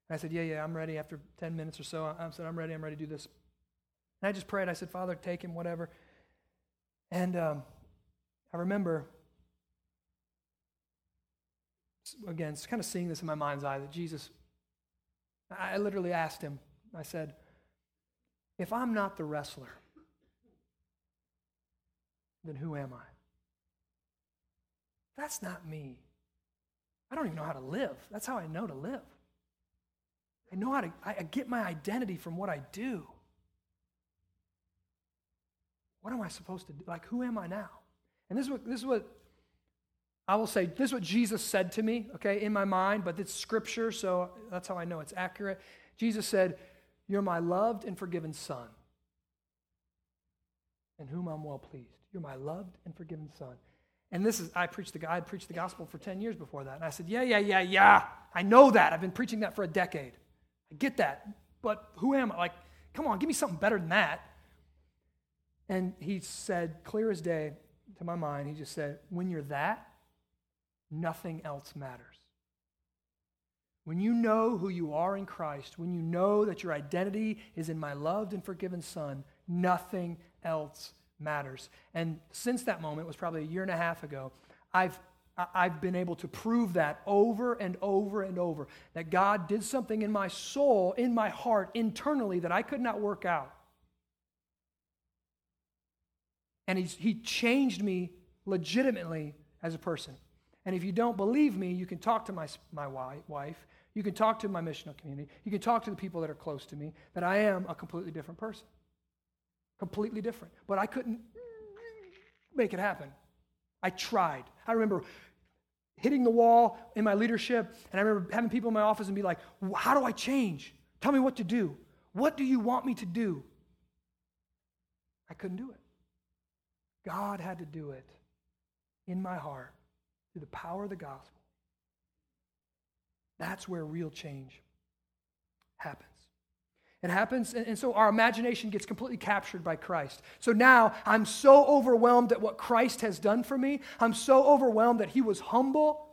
And I said, Yeah, yeah, I'm ready. After 10 minutes or so, I said, I'm ready. I'm ready to do this. And I just prayed. I said, Father, take him, whatever. And um, I remember, again, kind of seeing this in my mind's eye that Jesus, I literally asked him, I said, if I'm not the wrestler, then who am I? That's not me. I don't even know how to live. That's how I know to live. I know how to, I get my identity from what I do. What am I supposed to do? Like, who am I now? And this is what, this is what I will say, this is what Jesus said to me, okay, in my mind, but it's scripture, so that's how I know it's accurate. Jesus said, You're my loved and forgiven son, in whom I'm well pleased. You're my loved and forgiven son. And this is, I preached the, I preached the gospel for 10 years before that. And I said, Yeah, yeah, yeah, yeah. I know that. I've been preaching that for a decade. I get that. But who am I? Like, come on, give me something better than that. And he said, clear as day to my mind, he just said, when you're that, nothing else matters. When you know who you are in Christ, when you know that your identity is in my loved and forgiven Son, nothing else matters. And since that moment, was probably a year and a half ago, I've I've been able to prove that over and over and over that God did something in my soul, in my heart, internally that I could not work out. And he's, he changed me legitimately as a person. And if you don't believe me, you can talk to my, my wife. You can talk to my missional community. You can talk to the people that are close to me that I am a completely different person. Completely different. But I couldn't make it happen. I tried. I remember hitting the wall in my leadership, and I remember having people in my office and be like, How do I change? Tell me what to do. What do you want me to do? I couldn't do it. God had to do it in my heart through the power of the gospel. That's where real change happens. It happens, and, and, so our imagination gets completely captured by Christ. So now I'm so overwhelmed at what Christ has done for me. I'm so overwhelmed that he was humble,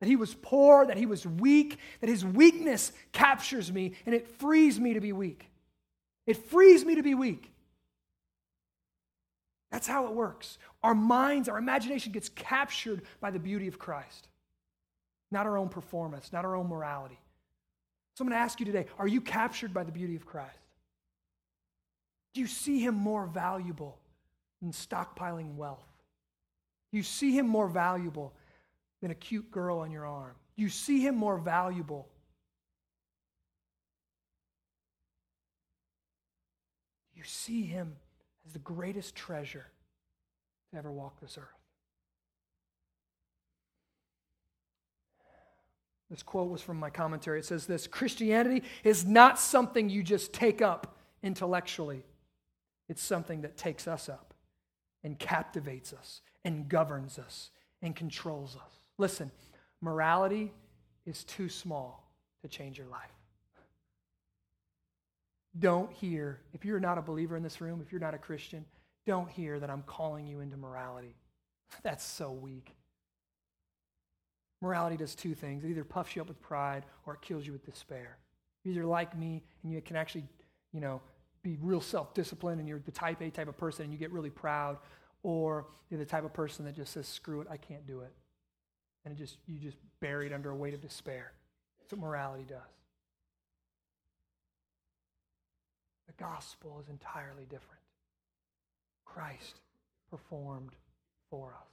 that he was poor, that he was weak, that his weakness captures me, and it frees me to be weak. It frees me to be weak. That's how it works. Our minds, our imagination gets captured by the beauty of Christ, not our own performance, not our own morality. So I'm going to ask you today are you captured by the beauty of Christ? Do you see him more valuable than stockpiling wealth? Do you see him more valuable than a cute girl on your arm? Do you see him more valuable you see him as the greatest treasure to ever walk this earth. This quote was from my commentary. It says this Christianity is not something you just take up intellectually, it's something that takes us up and captivates us and governs us and controls us. Listen, morality is too small to change your life don't hear, if you're not a believer in this room, if you're not a Christian, don't hear that I'm calling you into morality. (laughs) That's so weak. Morality does two things it either puffs you up with pride or it kills you with despair. You're either like me and you can actually, you know, be real self disciplined and you're the type A type of person and you get really proud, or you're the type of person that just says, screw it, I can't do it. And it just you just buried under a weight of despair. That's what morality does. Gospel is entirely different. Christ performed for us.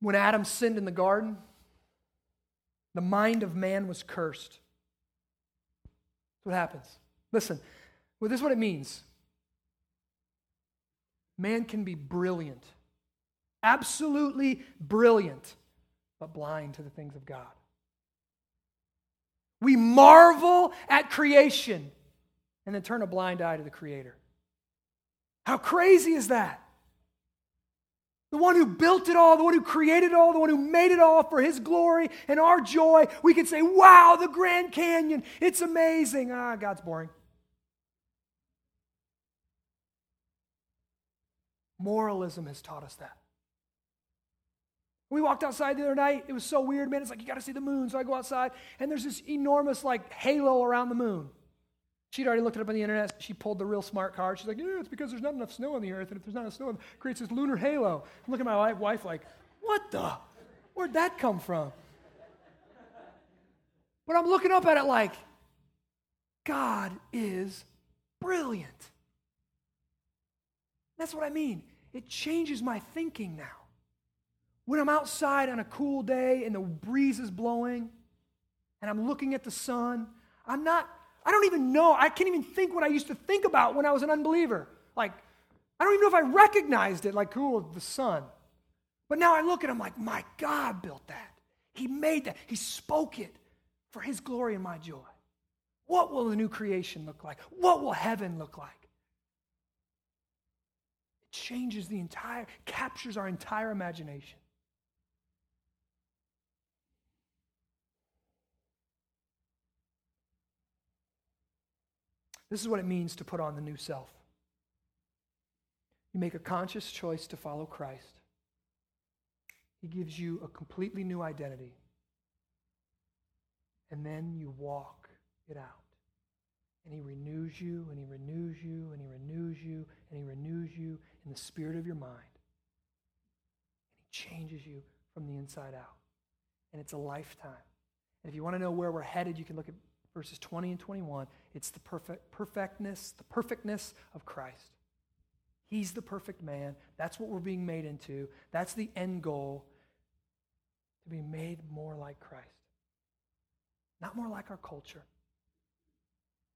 When Adam sinned in the garden, the mind of man was cursed. That's what happens. Listen, well, this is what it means. Man can be brilliant, absolutely brilliant, but blind to the things of God. We marvel at creation and then turn a blind eye to the Creator. How crazy is that? The one who built it all, the one who created it all, the one who made it all for His glory and our joy. We can say, wow, the Grand Canyon, it's amazing. Ah, God's boring. Moralism has taught us that. We walked outside the other night. It was so weird, man. It's like, you got to see the moon. So I go outside, and there's this enormous, like, halo around the moon. She'd already looked it up on the internet. She pulled the real smart card. She's like, yeah, it's because there's not enough snow on the earth. And if there's not enough snow, it creates this lunar halo. I'm looking at my wife like, what the? Where'd that come from? But I'm looking up at it like, God is brilliant. That's what I mean. It changes my thinking now. When I'm outside on a cool day and the breeze is blowing and I'm looking at the sun, I'm not, I don't even know, I can't even think what I used to think about when I was an unbeliever. Like, I don't even know if I recognized it, like, cool, the sun. But now I look at him like, my God built that. He made that. He spoke it for his glory and my joy. What will the new creation look like? What will heaven look like? It changes the entire, captures our entire imagination. This is what it means to put on the new self. You make a conscious choice to follow Christ. He gives you a completely new identity. And then you walk it out. And He renews you, and He renews you, and He renews you, and He renews you in the spirit of your mind. And He changes you from the inside out. And it's a lifetime. And if you want to know where we're headed, you can look at verses 20 and 21, it's the perfect perfectness, the perfectness of Christ. He's the perfect man. That's what we're being made into. That's the end goal to be made more like Christ. Not more like our culture.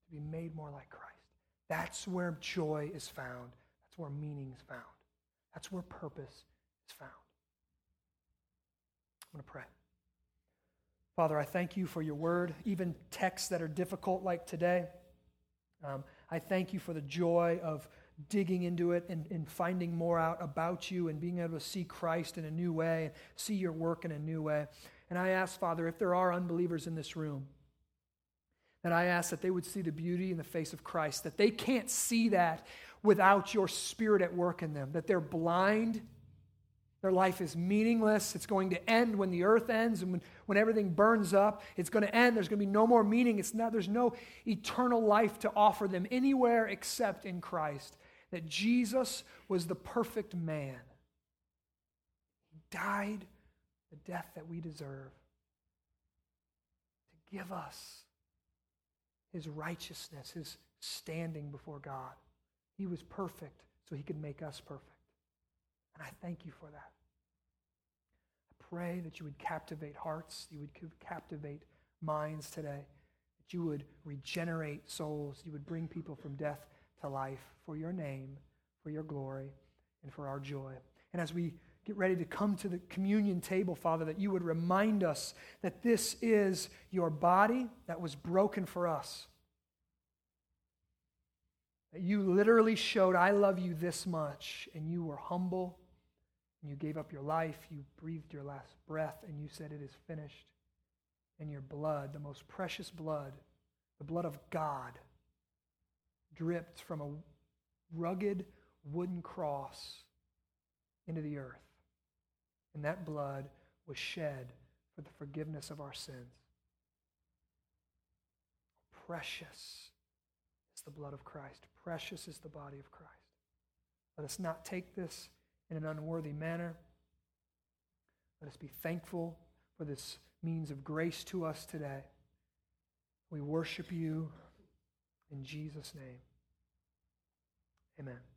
To be made more like Christ. That's where joy is found. That's where meaning is found. That's where purpose is found. I'm going to pray. Father, I thank you for your word, even texts that are difficult like today. Um, I thank you for the joy of digging into it and, and finding more out about you and being able to see Christ in a new way, and see your work in a new way. And I ask, Father, if there are unbelievers in this room, that I ask that they would see the beauty in the face of Christ, that they can't see that without your spirit at work in them, that they're blind their life is meaningless. It's going to end when the earth ends and when, when everything burns up. It's going to end. There's going to be no more meaning. It's not, there's no eternal life to offer them anywhere except in Christ. that Jesus was the perfect man. He died the death that we deserve to give us his righteousness, his standing before God. He was perfect so he could make us perfect. And I thank you for that. Pray that you would captivate hearts, you would captivate minds today, that you would regenerate souls, you would bring people from death to life for your name, for your glory, and for our joy. And as we get ready to come to the communion table, Father, that you would remind us that this is your body that was broken for us. That you literally showed, I love you this much, and you were humble, and you gave up your life, you breathed your last breath, and you said, It is finished. And your blood, the most precious blood, the blood of God, dripped from a rugged wooden cross into the earth. And that blood was shed for the forgiveness of our sins. Precious is the blood of Christ. Precious is the body of Christ. Let us not take this in an unworthy manner. Let us be thankful for this means of grace to us today. We worship you in Jesus' name. Amen.